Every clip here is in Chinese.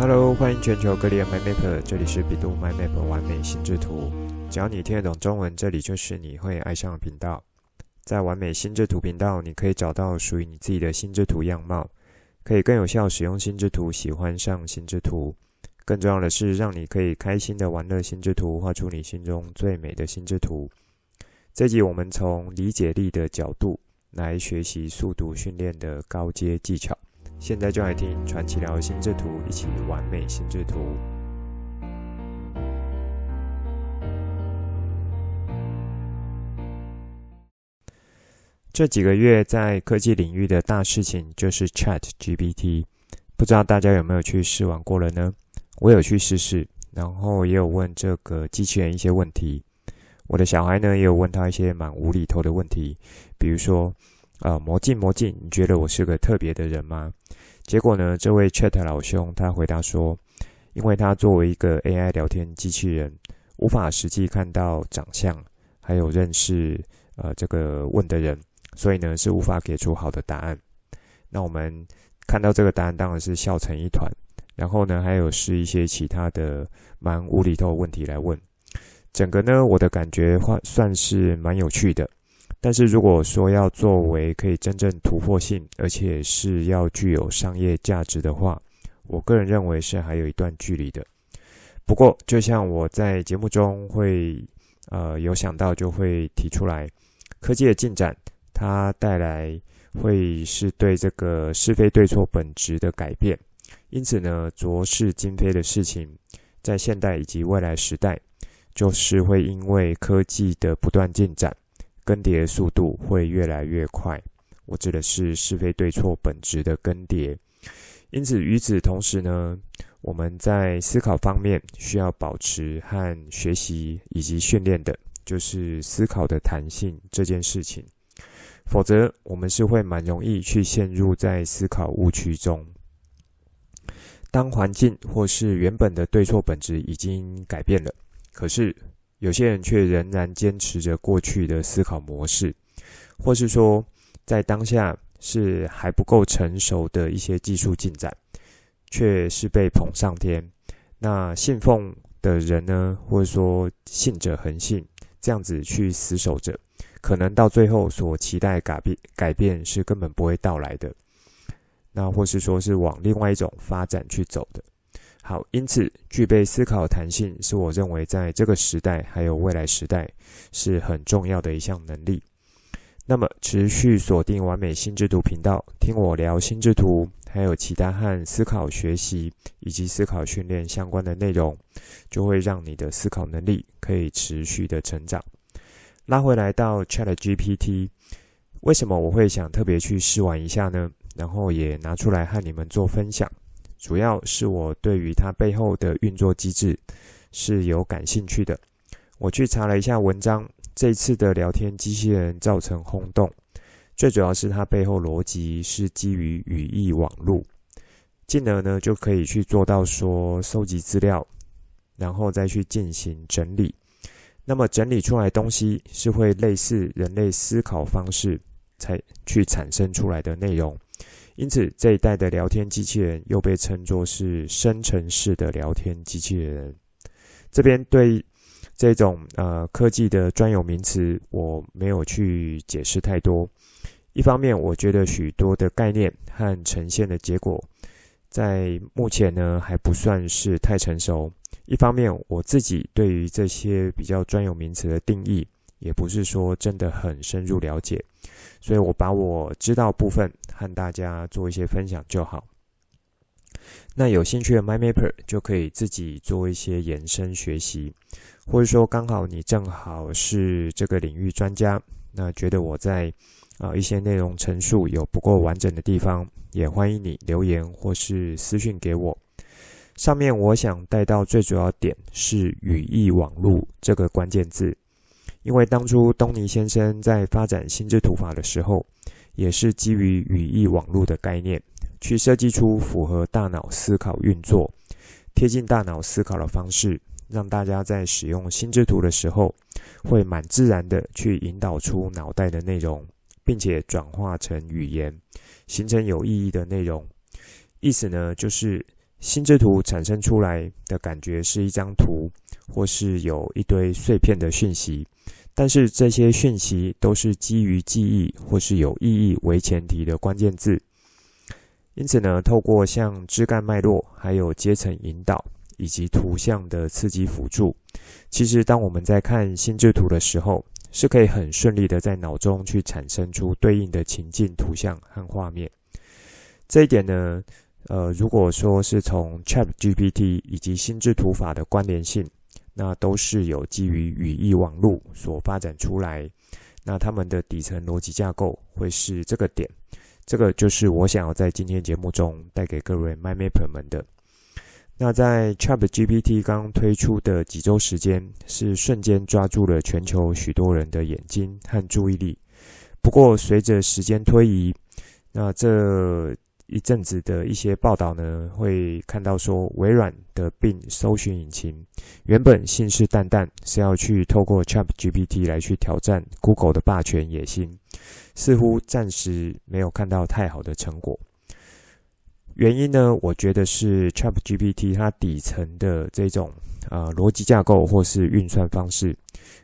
Hello，欢迎全球各地的 My Map，这里是比度 My Map 完美心智图。只要你听得懂中文，这里就是你会爱上的频道。在完美心智图频道，你可以找到属于你自己的心智图样貌，可以更有效使用心智图，喜欢上心智图。更重要的是，让你可以开心的玩乐心智图，画出你心中最美的心智图。这集我们从理解力的角度来学习速读训练的高阶技巧。现在就来听传奇聊心智图，一起完美心智图。这几个月在科技领域的大事情就是 ChatGPT，不知道大家有没有去试玩过了呢？我有去试试，然后也有问这个机器人一些问题。我的小孩呢，也有问他一些蛮无厘头的问题，比如说。啊、呃，魔镜魔镜，你觉得我是个特别的人吗？结果呢，这位 Chat 老兄他回答说，因为他作为一个 AI 聊天机器人，无法实际看到长相，还有认识呃这个问的人，所以呢是无法给出好的答案。那我们看到这个答案当然是笑成一团，然后呢还有是一些其他的蛮无厘头的问题来问，整个呢我的感觉算算是蛮有趣的。但是如果说要作为可以真正突破性，而且是要具有商业价值的话，我个人认为是还有一段距离的。不过，就像我在节目中会呃有想到，就会提出来，科技的进展它带来会是对这个是非对错本质的改变。因此呢，昨是今非的事情，在现代以及未来时代，就是会因为科技的不断进展。更迭的速度会越来越快，我指的是是非对错本质的更迭。因此，与此同时呢，我们在思考方面需要保持和学习以及训练的，就是思考的弹性这件事情。否则，我们是会蛮容易去陷入在思考误区中。当环境或是原本的对错本质已经改变了，可是，有些人却仍然坚持着过去的思考模式，或是说，在当下是还不够成熟的一些技术进展，却是被捧上天。那信奉的人呢，或者说信者恒信，这样子去死守着，可能到最后所期待改变改变是根本不会到来的。那或是说是往另外一种发展去走的。好，因此具备思考弹性是我认为在这个时代还有未来时代是很重要的一项能力。那么，持续锁定完美心智图频道，听我聊心智图，还有其他和思考学习以及思考训练相关的内容，就会让你的思考能力可以持续的成长。拉回来到 ChatGPT，为什么我会想特别去试玩一下呢？然后也拿出来和你们做分享。主要是我对于它背后的运作机制是有感兴趣的。我去查了一下文章，这次的聊天机器人造成轰动，最主要是它背后逻辑是基于语义网络，进而呢就可以去做到说收集资料，然后再去进行整理。那么整理出来东西是会类似人类思考方式才去产生出来的内容。因此，这一代的聊天机器人又被称作是生成式的聊天机器人。这边对这种呃科技的专有名词，我没有去解释太多。一方面，我觉得许多的概念和呈现的结果，在目前呢还不算是太成熟。一方面，我自己对于这些比较专有名词的定义，也不是说真的很深入了解。所以我把我知道部分和大家做一些分享就好。那有兴趣的 MyMapper 就可以自己做一些延伸学习，或者说刚好你正好是这个领域专家，那觉得我在啊一些内容陈述有不够完整的地方，也欢迎你留言或是私讯给我。上面我想带到最主要点是语义网路这个关键字。因为当初东尼先生在发展心智图法的时候，也是基于语义网络的概念，去设计出符合大脑思考运作、贴近大脑思考的方式，让大家在使用心智图的时候，会蛮自然的去引导出脑袋的内容，并且转化成语言，形成有意义的内容。意思呢，就是心智图产生出来的感觉是一张图，或是有一堆碎片的讯息，但是这些讯息都是基于记忆或是有意义为前提的关键字。因此呢，透过像枝干脉络、还有阶层引导以及图像的刺激辅助，其实当我们在看心智图的时候，是可以很顺利的在脑中去产生出对应的情境、图像和画面。这一点呢，呃，如果说是从 ChatGPT 以及心智图法的关联性，那都是有基于语义网络所发展出来。那他们的底层逻辑架构会是这个点，这个就是我想要在今天节目中带给各位 MyMapper 们的。那在 ChatGPT 刚推出的几周时间，是瞬间抓住了全球许多人的眼睛和注意力。不过，随着时间推移，那这一阵子的一些报道呢，会看到说，微软的并搜寻引擎原本信誓旦旦是要去透过 ChatGPT 来去挑战 Google 的霸权野心，似乎暂时没有看到太好的成果。原因呢，我觉得是 ChatGPT 它底层的这种呃逻辑架构或是运算方式，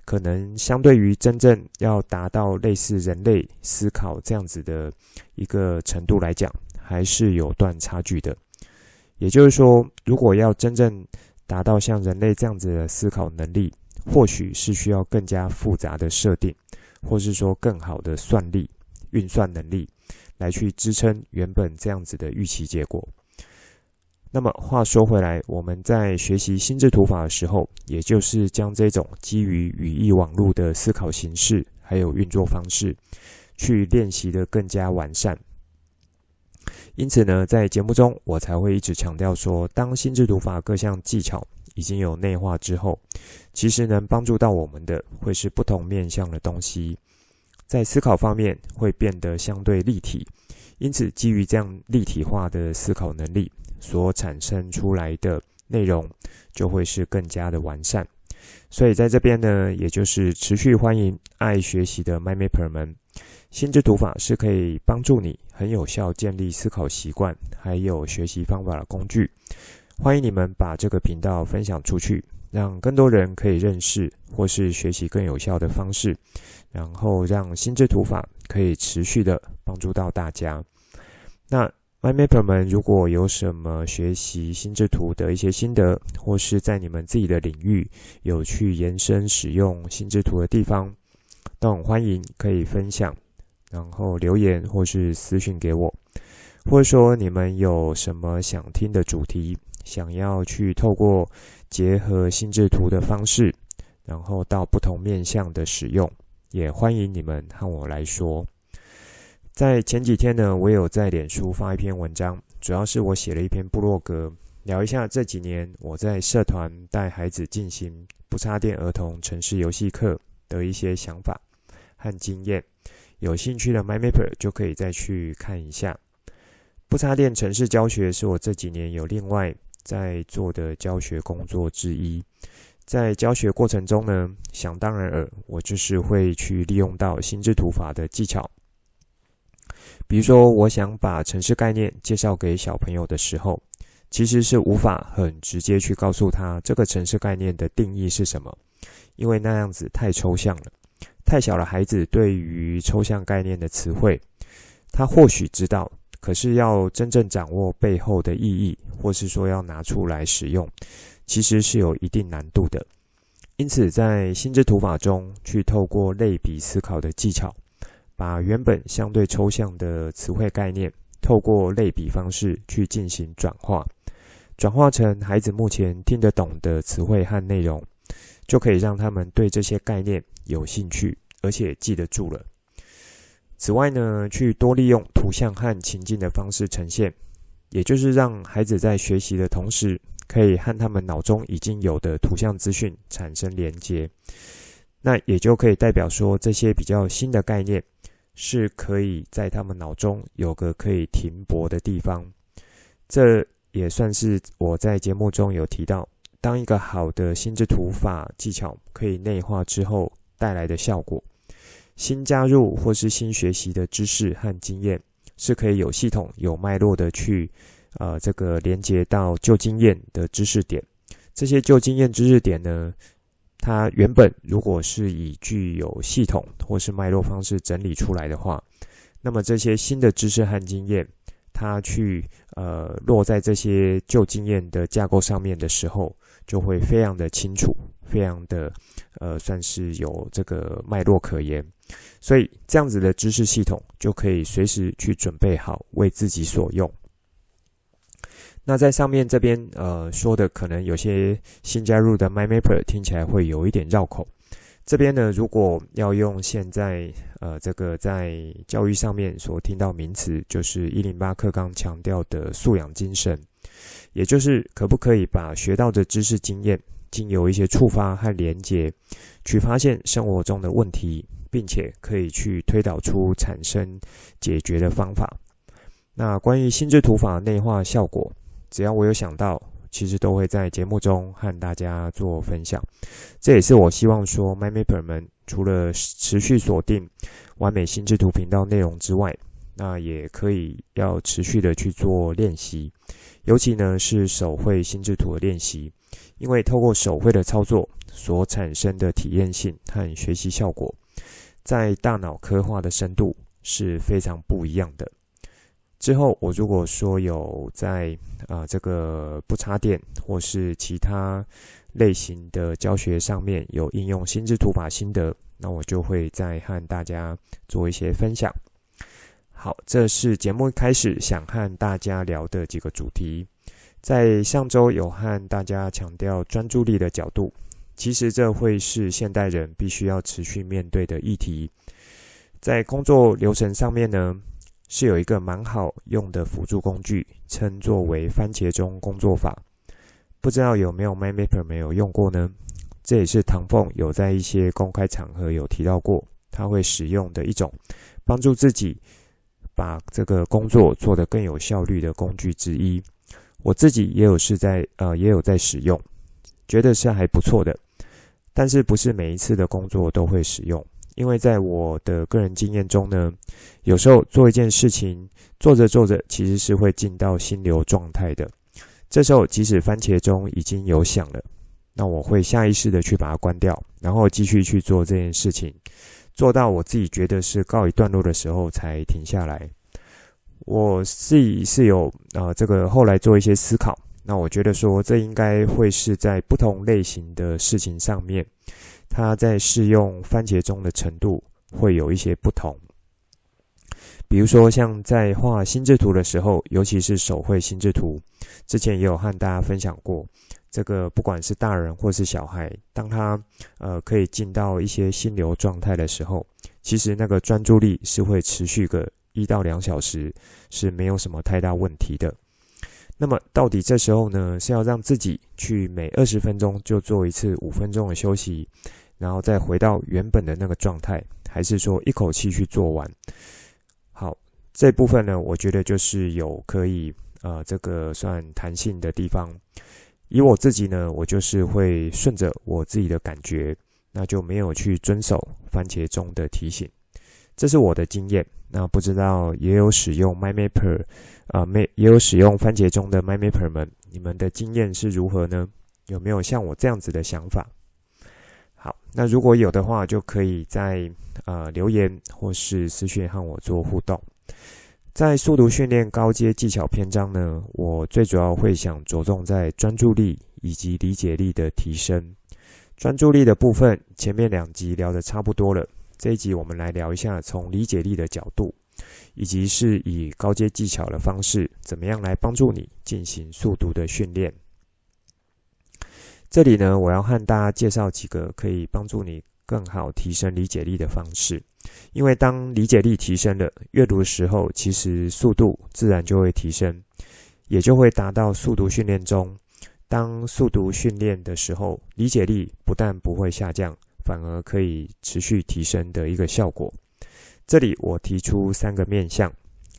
可能相对于真正要达到类似人类思考这样子的一个程度来讲，还是有段差距的。也就是说，如果要真正达到像人类这样子的思考能力，或许是需要更加复杂的设定，或是说更好的算力、运算能力。来去支撑原本这样子的预期结果。那么话说回来，我们在学习心智图法的时候，也就是将这种基于语义网络的思考形式还有运作方式，去练习得更加完善。因此呢，在节目中我才会一直强调说，当心智图法各项技巧已经有内化之后，其实能帮助到我们的会是不同面向的东西。在思考方面会变得相对立体，因此基于这样立体化的思考能力所产生出来的内容就会是更加的完善。所以在这边呢，也就是持续欢迎爱学习的 MyMapper 们，心智图法是可以帮助你很有效建立思考习惯，还有学习方法的工具。欢迎你们把这个频道分享出去。让更多人可以认识或是学习更有效的方式，然后让心智图法可以持续的帮助到大家。那 MyMapper 们如果有什么学习心智图的一些心得，或是在你们自己的领域有去延伸使用心智图的地方，都很欢迎可以分享，然后留言或是私讯给我，或者说你们有什么想听的主题，想要去透过。结合心智图的方式，然后到不同面向的使用，也欢迎你们和我来说。在前几天呢，我有在脸书发一篇文章，主要是我写了一篇部落格，聊一下这几年我在社团带孩子进行不插电儿童城市游戏课的一些想法和经验。有兴趣的 MyMapper 就可以再去看一下。不插电城市教学是我这几年有另外。在做的教学工作之一，在教学过程中呢，想当然尔，我就是会去利用到心智图法的技巧。比如说，我想把城市概念介绍给小朋友的时候，其实是无法很直接去告诉他这个城市概念的定义是什么，因为那样子太抽象了，太小的孩子对于抽象概念的词汇，他或许知道。可是要真正掌握背后的意义，或是说要拿出来使用，其实是有一定难度的。因此，在心智图法中，去透过类比思考的技巧，把原本相对抽象的词汇概念，透过类比方式去进行转化，转化成孩子目前听得懂的词汇和内容，就可以让他们对这些概念有兴趣，而且记得住了。此外呢，去多利用图像和情境的方式呈现，也就是让孩子在学习的同时，可以和他们脑中已经有的图像资讯产生连接。那也就可以代表说，这些比较新的概念是可以在他们脑中有个可以停泊的地方。这也算是我在节目中有提到，当一个好的心智图法技巧可以内化之后带来的效果。新加入或是新学习的知识和经验，是可以有系统、有脉络的去，呃这个连接到旧经验的知识点。这些旧经验知识点呢，它原本如果是以具有系统或是脉络方式整理出来的话，那么这些新的知识和经验，它去呃落在这些旧经验的架构上面的时候，就会非常的清楚，非常的呃算是有这个脉络可言。所以这样子的知识系统就可以随时去准备好为自己所用。那在上面这边呃说的，可能有些新加入的 MyMapper 听起来会有一点绕口。这边呢，如果要用现在呃这个在教育上面所听到名词，就是一零八课纲强调的素养精神，也就是可不可以把学到的知识经验，经由一些触发和连结，去发现生活中的问题，并且可以去推导出产生解决的方法。那关于心智图法内化效果。只要我有想到，其实都会在节目中和大家做分享。这也是我希望说，MyMapper 们除了持续锁定完美心智图频道内容之外，那也可以要持续的去做练习，尤其呢是手绘心智图的练习，因为透过手绘的操作所产生的体验性和学习效果，在大脑刻画的深度是非常不一样的。之后，我如果说有在啊、这个不插电或是其他类型的教学上面有应用心智图法心得，那我就会再和大家做一些分享。好，这是节目开始想和大家聊的几个主题。在上周有和大家强调专注力的角度，其实这会是现代人必须要持续面对的议题。在工作流程上面呢，是有一个蛮好用的辅助工具，称作为番茄钟工作法。不知道有没有 MyMapper 没有用过呢？这也是唐凤有在一些公开场合有提到过，他会使用的一种帮助自己把这个工作做得更有效率的工具之一。我自己也有是在呃也有在使用，觉得是还不错的。但是不是每一次的工作都会使用。因为在我的个人经验中呢，有时候做一件事情，做着做着，其实是会进到心流状态的。这时候，即使番茄钟已经有响了，那我会下意识的去把它关掉，然后继续去做这件事情，做到我自己觉得是告一段落的时候才停下来。我自己是有啊、呃，这个后来做一些思考，那我觉得说，这应该会是在不同类型的事情上面。它在适用番茄钟的程度会有一些不同，比如说像在画心智图的时候，尤其是手绘心智图，之前也有和大家分享过，这个不管是大人或是小孩，当他呃可以进到一些心流状态的时候，其实那个专注力是会持续个一到两小时，是没有什么太大问题的。那么到底这时候呢，是要让自己去每二十分钟就做一次五分钟的休息？然后再回到原本的那个状态，还是说一口气去做完？好，这部分呢，我觉得就是有可以呃，这个算弹性的地方。以我自己呢，我就是会顺着我自己的感觉，那就没有去遵守番茄钟的提醒。这是我的经验。那不知道也有使用 MyMapper 啊，没也有使用番茄钟的 MyMapper 们，你们的经验是如何呢？有没有像我这样子的想法？好，那如果有的话，就可以在呃留言或是私讯和我做互动。在速读训练高阶技巧篇章呢，我最主要会想着重在专注力以及理解力的提升。专注力的部分，前面两集聊得差不多了，这一集我们来聊一下从理解力的角度，以及是以高阶技巧的方式，怎么样来帮助你进行速读的训练。这里呢，我要和大家介绍几个可以帮助你更好提升理解力的方式。因为当理解力提升了，阅读的时候，其实速度自然就会提升，也就会达到速读训练中。当速读训练的时候，理解力不但不会下降，反而可以持续提升的一个效果。这里我提出三个面向，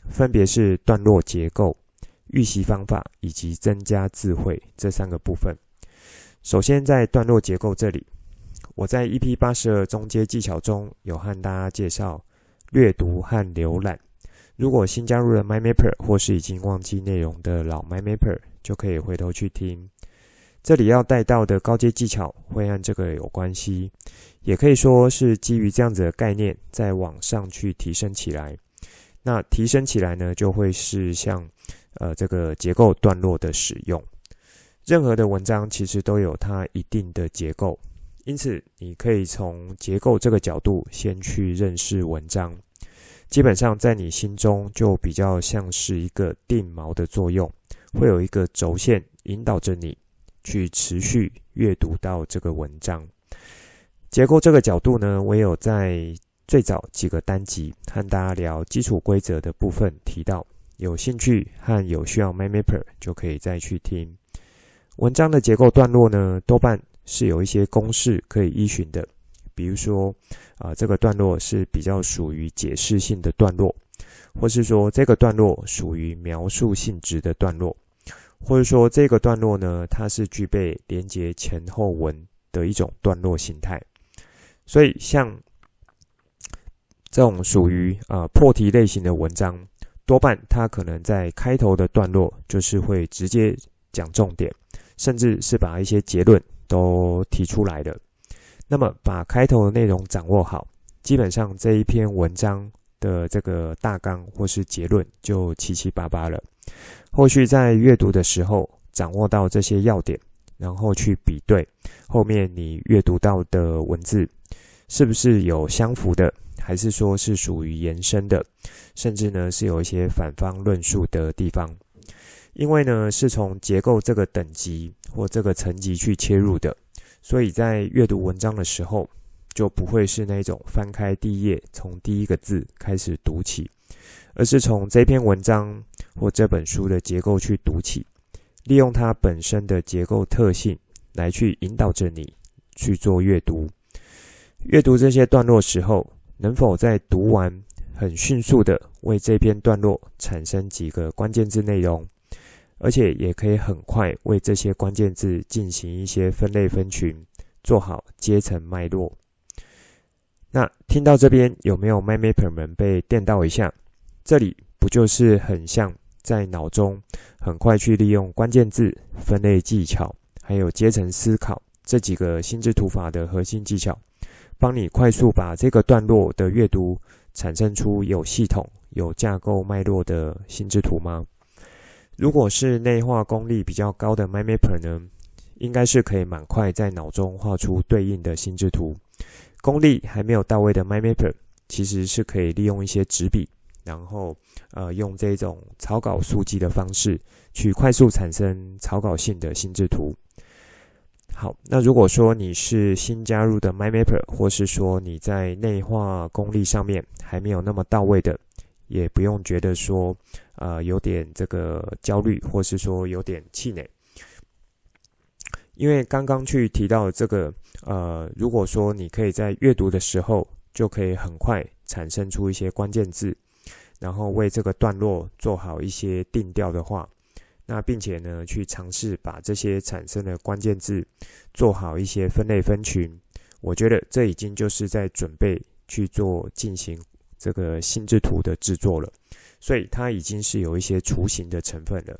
分别是段落结构、预习方法以及增加智慧这三个部分。首先，在段落结构这里，我在 EP 八十二中阶技巧中有和大家介绍阅读和浏览，如果新加入了 MyMapper 或是已经忘记内容的老 MyMapper，就可以回头去听。这里要带到的高阶技巧会和这个有关系，也可以说是基于这样子的概念，再往上去提升起来。那提升起来呢，就会是像呃这个结构段落的使用。任何的文章其实都有它一定的结构，因此你可以从结构这个角度先去认识文章。基本上，在你心中就比较像是一个定锚的作用，会有一个轴线引导着你去持续阅读到这个文章。结构这个角度呢，我有在最早几个单集和大家聊基础规则的部分提到，有兴趣和有需要 m y m a p e r 就可以再去听。文章的结构段落呢，多半是有一些公式可以依循的。比如说，啊、这个段落是比较属于解释性的段落，或是说这个段落属于描述性质的段落，或者说这个段落呢，它是具备连接前后文的一种段落形态。所以，像这种属于啊、破题类型的文章，多半它可能在开头的段落就是会直接讲重点，甚至是把一些结论都提出来的。那么，把开头的内容掌握好，基本上这一篇文章的这个大纲或是结论就七七八八了。后续在阅读的时候，掌握到这些要点，然后去比对后面你阅读到的文字是不是有相符的，还是说是属于延伸的，甚至呢是有一些反方论述的地方。因为呢是从结构这个等级或这个层级去切入的。所以在阅读文章的时候，就不会是那种翻开第一页，从第一个字开始读起，而是从这篇文章或这本书的结构去读起，利用它本身的结构特性来去引导着你去做阅读。阅读这些段落时候，能否在读完很迅速的为这篇段落产生几个关键字内容？而且也可以很快为这些关键字进行一些分类分群，做好阶层脉络。那听到这边有没有 MyMapper 们被电到一下？这里不就是很像在脑中很快去利用关键字、分类技巧，还有阶层思考这几个心智图法的核心技巧，帮你快速把这个段落的阅读产生出有系统、有架构脉络的心智图吗？如果是内化功力比较高的 MyMapper 呢，应该是可以蛮快在脑中画出对应的心智图。功力还没有到位的 MyMapper，其实是可以利用一些纸笔，然后呃用这种草稿速记的方式，去快速产生草稿性的心智图。好，那如果说你是新加入的 MyMapper，或是说你在内化功力上面还没有那么到位的，也不用觉得说。呃，有点这个焦虑，或是说有点气馁，因为刚刚去提到这个，呃，如果说你可以在阅读的时候就可以很快产生出一些关键字，然后为这个段落做好一些定调的话，那并且呢去尝试把这些产生的关键字做好一些分类分群，我觉得这已经就是在准备去做进行这个心智图的制作了。所以它已经是有一些雏形的成分了。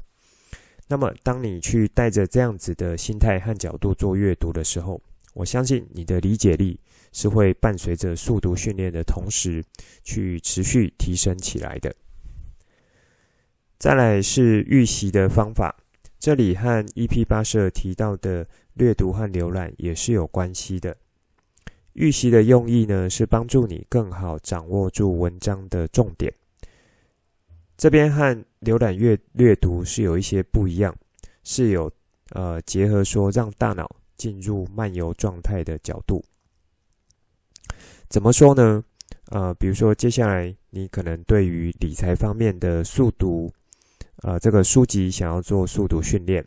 那么，当你去带着这样子的心态和角度做阅读的时候，我相信你的理解力是会伴随着速读训练的同时，去持续提升起来的。再来是预习的方法，这里和 EP82 提到的略读和浏览也是有关系的。预习的用意呢，是帮助你更好掌握住文章的重点。这边和浏览阅阅读是有一些不一样，是有呃结合说让大脑进入漫游状态的角度。怎么说呢？呃，比如说接下来你可能对于理财方面的速读，呃，这个书籍想要做速读训练，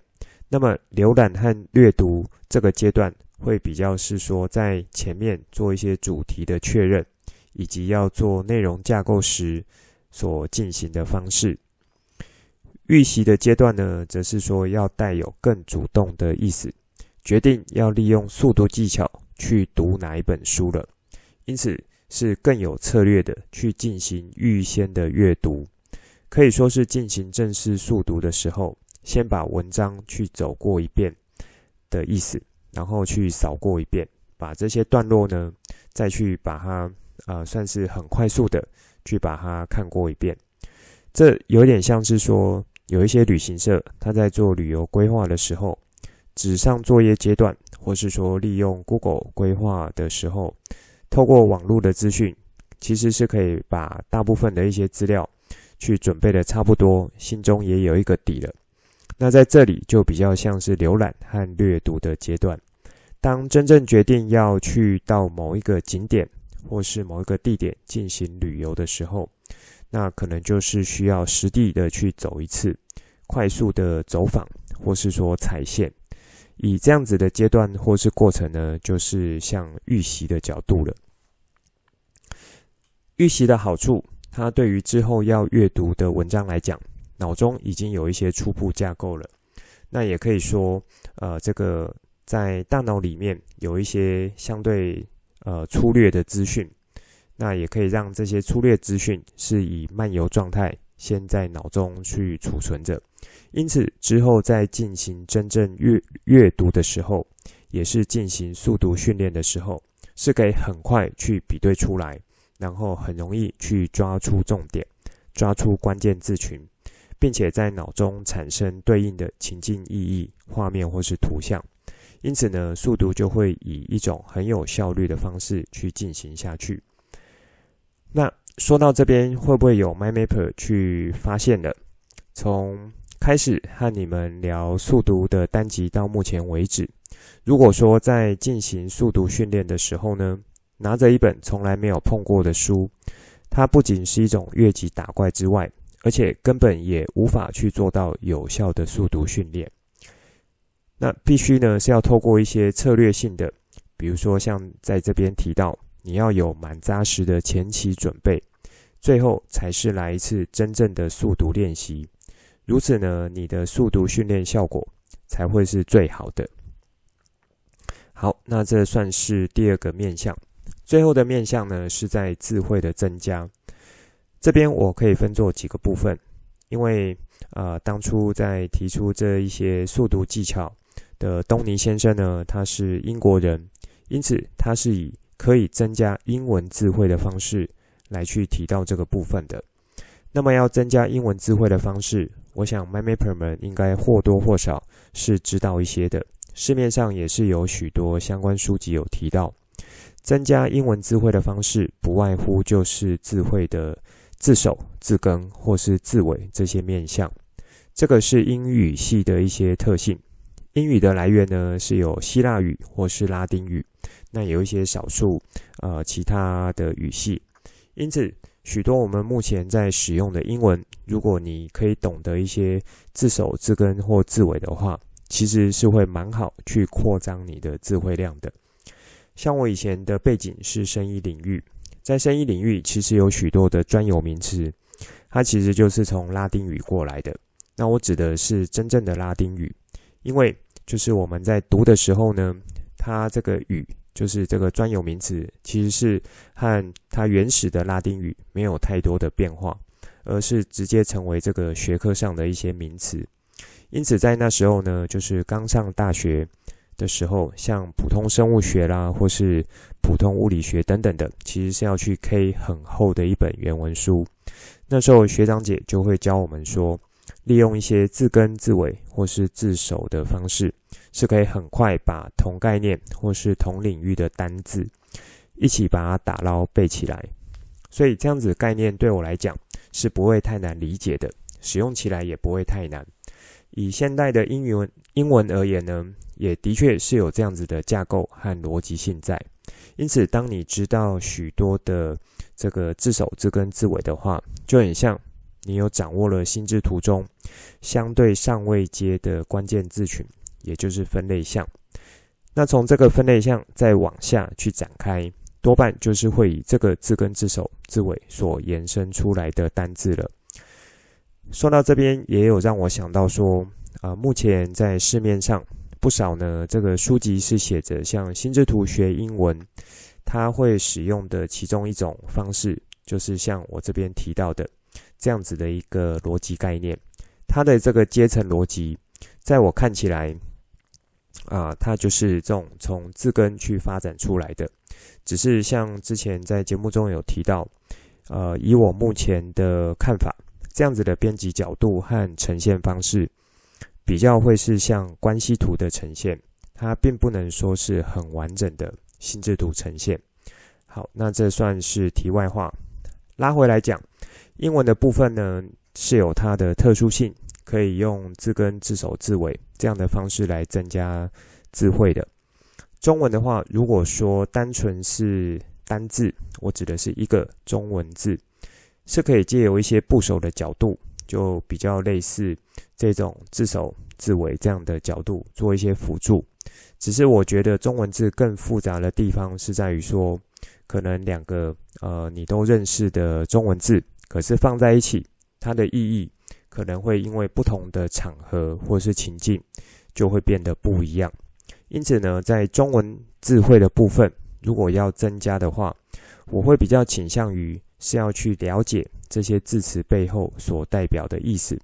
那么浏览和阅读这个阶段会比较是说在前面做一些主题的确认，以及要做内容架构时。所进行的方式，预习的阶段呢，则是说要带有更主动的意思，决定要利用速读技巧去读哪一本书了。因此，是更有策略的去进行预先的阅读，可以说是进行正式速读的时候，先把文章去走过一遍的意思，然后去扫过一遍，把这些段落呢，再去把它呃，算是很快速的去把它看过一遍。这有点像是说，有一些旅行社他在做旅游规划的时候，纸上作业阶段，或是说利用 Google 规划的时候，透过网络的资讯，其实是可以把大部分的一些资料去准备的差不多，心中也有一个底了。那在这里就比较像是浏览和略读的阶段。当真正决定要去到某一个景点或是某一个地点进行旅游的时候，那可能就是需要实地的去走一次，快速的走访或是说踩线。以这样子的阶段或是过程呢，就是像预习的角度了。预习的好处，它对于之后要阅读的文章来讲，脑中已经有一些初步架构了。那也可以说，呃，这个在大脑里面有一些相对呃粗略的资讯，那也可以让这些粗略资讯是以漫游状态先在脑中去储存着。因此，之后在进行真正阅阅读的时候，也是进行速读训练的时候，是可以很快去比对出来，然后很容易去抓出重点，抓出关键字群，并且在脑中产生对应的情境意义、画面或是图像。因此呢，速读就会以一种很有效率的方式去进行下去。那说到这边，会不会有 m y m a p e r 去发现了？从开始和你们聊速读的单集到目前为止，如果说在进行速读训练的时候呢，拿着一本从来没有碰过的书，它不仅是一种越级打怪之外，而且根本也无法去做到有效的速读训练。那必须呢是要透过一些策略性的，比如说像在这边提到，你要有蛮扎实的前期准备，最后才是来一次真正的速读练习。如此呢，你的速读训练效果才会是最好的。好，那这算是第二个面向。最后的面向呢，是在智慧的增加。这边我可以分作几个部分，因为呃，当初在提出这一些速读技巧的东尼先生呢，他是英国人，因此他是以可以增加英文字汇的方式来去提到这个部分的。那么要增加英文字汇的方式，我想 MyMapper 们应该或多或少是知道一些的，市面上也是有许多相关书籍有提到，增加英文字汇的方式，不外乎就是字汇的字首、字根或是字尾这些面向。这个是英语系的一些特性。英语的来源呢，是有希腊语或是拉丁语，那有一些少数呃其他的语系，因此。许多我们目前在使用的英文，如果你可以懂得一些字首、字根或字尾的话，其实是会蛮好去扩张你的词汇量的。像我以前的背景是生意领域，在生意领域其实有许多的专有名词，它其实就是从拉丁语过来的。那我指的是真正的拉丁语，因为就是我们在读的时候呢，它这个语。就是这个专有名词，其实是和它原始的拉丁语没有太多的变化，而是直接成为这个学科上的一些名词。因此，在那时候呢，就是刚上大学的时候，像普通生物学啦，或是普通物理学等等的，其实是要去 K 很厚的一本原文书。那时候学长姐就会教我们说，利用一些字根、字尾或是自首的方式。是可以很快把同概念或是同领域的单字一起把它打捞背起来，所以这样子概念对我来讲是不会太难理解的，使用起来也不会太难。以现代的英语文英文而言呢，也的确是有这样子的架构和逻辑性在。因此，当你知道许多的这个自首、字根、字尾的话，就很像你有掌握了心智图中相对上位阶的关键字群。也就是分类项，那从这个分类项再往下去展开，多半就是会以这个字根、字首、字尾所延伸出来的单字了。说到这边，也有让我想到说，啊、目前在市面上不少呢，这个书籍是写着像心智图学英文，它会使用的其中一种方式，就是像我这边提到的，这样子的一个逻辑概念。它的这个阶层逻辑，在我看起来，啊，它就是这种从字根去发展出来的。只是像之前在节目中有提到，呃，以我目前的看法，这样子的编辑角度和呈现方式，比较会是像关系图的呈现，它并不能说是很完整的心智图呈现。好，那这算是题外话。拉回来讲，英文的部分呢，是有它的特殊性，可以用字根、字首、字尾这样的方式来增加智慧的。中文的话，如果说单纯是单字，我指的是一个中文字，是可以借由一些部首的角度，就比较类似这种字首、字尾这样的角度做一些辅助。只是我觉得中文字更复杂的地方是在于说，可能两个呃你都认识的中文字，可是放在一起，它的意义可能会因为不同的场合或是情境，就会变得不一样。因此呢，在中文智慧的部分，如果要增加的话，我会比较倾向于是要去了解这些字词背后所代表的意思，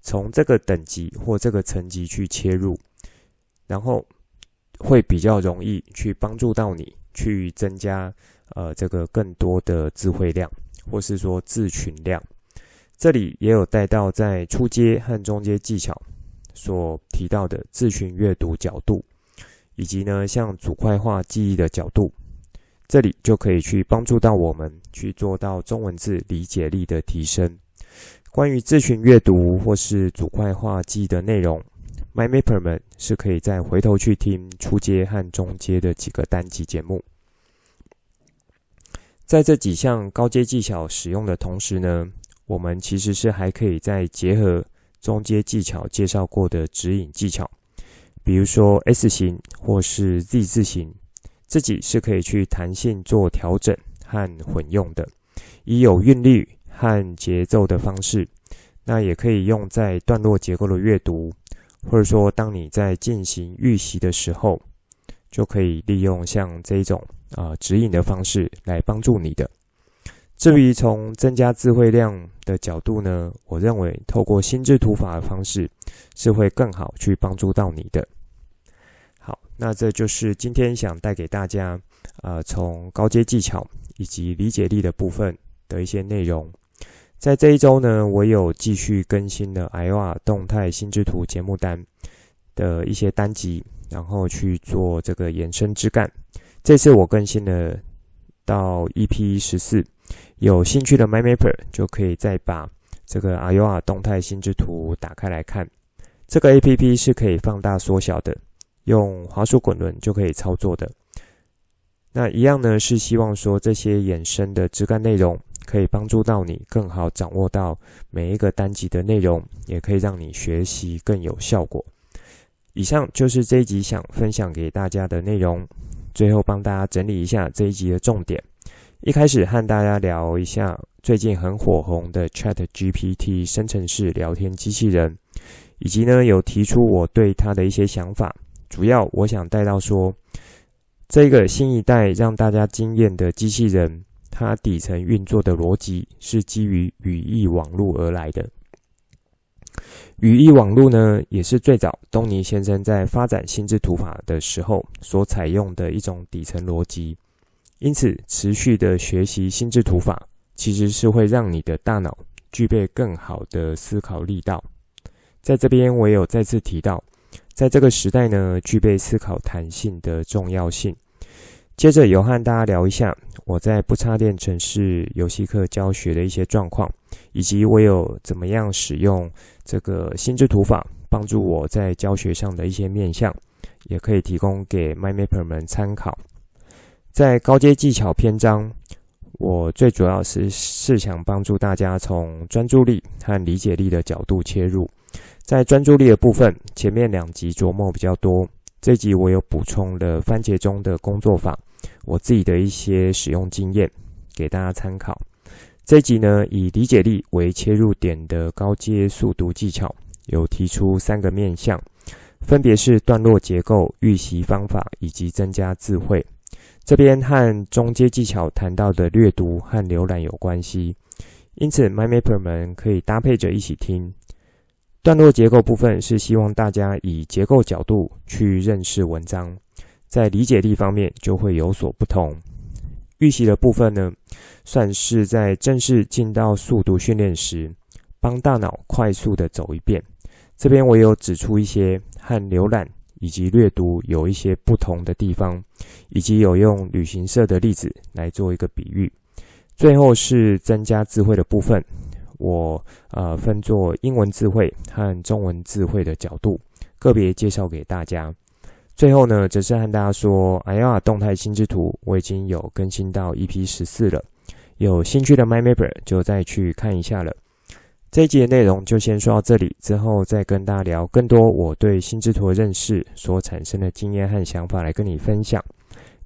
从这个等级或这个层级去切入，然后会比较容易去帮助到你去增加呃这个更多的智慧量，或是说字群量。这里也有带到在初阶和中阶技巧所提到的字群阅读角度。以及呢，像组块化记忆的角度，这里就可以去帮助到我们去做到中文字理解力的提升。关于字群阅读或是组块化记忆的内容，MyMapper 们是可以再回头去听初阶和中阶的几个单集节目。在这几项高阶技巧使用的同时呢，我们其实是还可以再结合中阶技巧介绍过的指引技巧。比如说 S 型或是 Z 字型，自己是可以去弹性做调整和混用的，以有韵律和节奏的方式。那也可以用在段落结构的阅读，或者说当你在进行预习的时候，就可以利用像这种啊、指引的方式来帮助你的。至于从增加智慧量的角度呢，我认为透过心智图法的方式是会更好去帮助到你的。好那这就是今天想带给大家，呃，从高阶技巧以及理解力的部分的一些内容。在这一周呢，我有继续更新了 Aoa 动态心智图节目单的一些单集，然后去做这个延伸枝干。这次我更新了到 EP 十四，有兴趣的 MyMapper 就可以再把这个 Aoa 动态心智图打开来看。这个 APP 是可以放大缩小的。用滑鼠滚轮就可以操作的。那一样呢，是希望说这些衍生的枝干内容可以帮助到你更好掌握到每一个单集的内容，也可以让你学习更有效果。以上就是这一集想分享给大家的内容。最后帮大家整理一下这一集的重点。一开始和大家聊一下最近很火红的 ChatGPT 生成式聊天机器人，以及呢有提出我对它的一些想法。主要我想带到说，这个新一代让大家惊艳的机器人，它底层运作的逻辑是基于语义网络而来的。语义网络呢，也是最早东尼先生在发展心智图法的时候所采用的一种底层逻辑。因此，持续的学习心智图法，其实是会让你的大脑具备更好的思考力道。在这边，我也有再次提到。在这个时代呢，具备思考弹性的重要性。接着有和大家聊一下我在不插电城市游戏课教学的一些状况，以及我有怎么样使用这个心智图法帮助我在教学上的一些面向，也可以提供给 MyMapper 们参考。在高阶技巧篇章，我最主要是是想帮助大家从专注力和理解力的角度切入。在专注力的部分，前面两集琢磨比较多，这集我有补充了番茄钟的工作法，我自己的一些使用经验给大家参考。这集呢，以理解力为切入点的高阶速读技巧，有提出三个面向，分别是段落结构、预习方法以及增加智慧。这边和中阶技巧谈到的略读和浏览有关系。因此 MyMapper 们可以搭配着一起听。段落结构部分是希望大家以结构角度去认识文章，在理解力方面就会有所不同。预习的部分呢，算是在正式进到速读训练时，帮大脑快速的走一遍。这边我有指出一些和浏览以及阅读有一些不同的地方，以及有用旅行社的例子来做一个比喻。最后是增加智慧的部分，我呃分作英文智慧和中文智慧的角度，个别介绍给大家。最后呢，则是和大家说，Ayala 动态心智图我已经有更新到 EP 十四了，有兴趣的 MyMapper 就再去看一下了。这一集的内容就先说到这里，之后再跟大家聊更多我对心智图的认识所产生的经验和想法来跟你分享，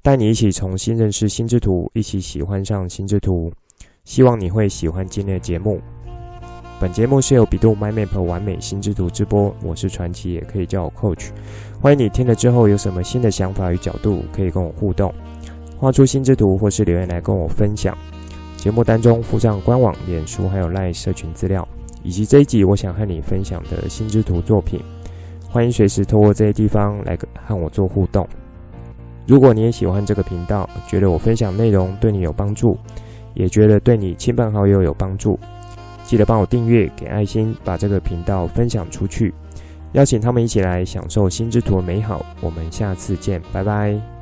带你一起重新认识心智图，一起喜欢上心智图。希望你会喜欢今天的节目。本节目是由比度 MyMap 完美心智图直播，我是传奇，也可以叫我 Coach。欢迎你听了之后有什么新的想法与角度，可以跟我互动，画出心智图或是留言来跟我分享。节目当中附上官网、脸书还有 LINE 社群资料，以及这一集我想和你分享的心智图作品。欢迎随时透过这些地方来和我做互动。如果你也喜欢这个频道，觉得我分享内容对你有帮助，也觉得对你亲朋好友有帮助。记得帮我订阅、给爱心，把这个频道分享出去，邀请他们一起来享受心之图的美好。我们下次见，拜拜。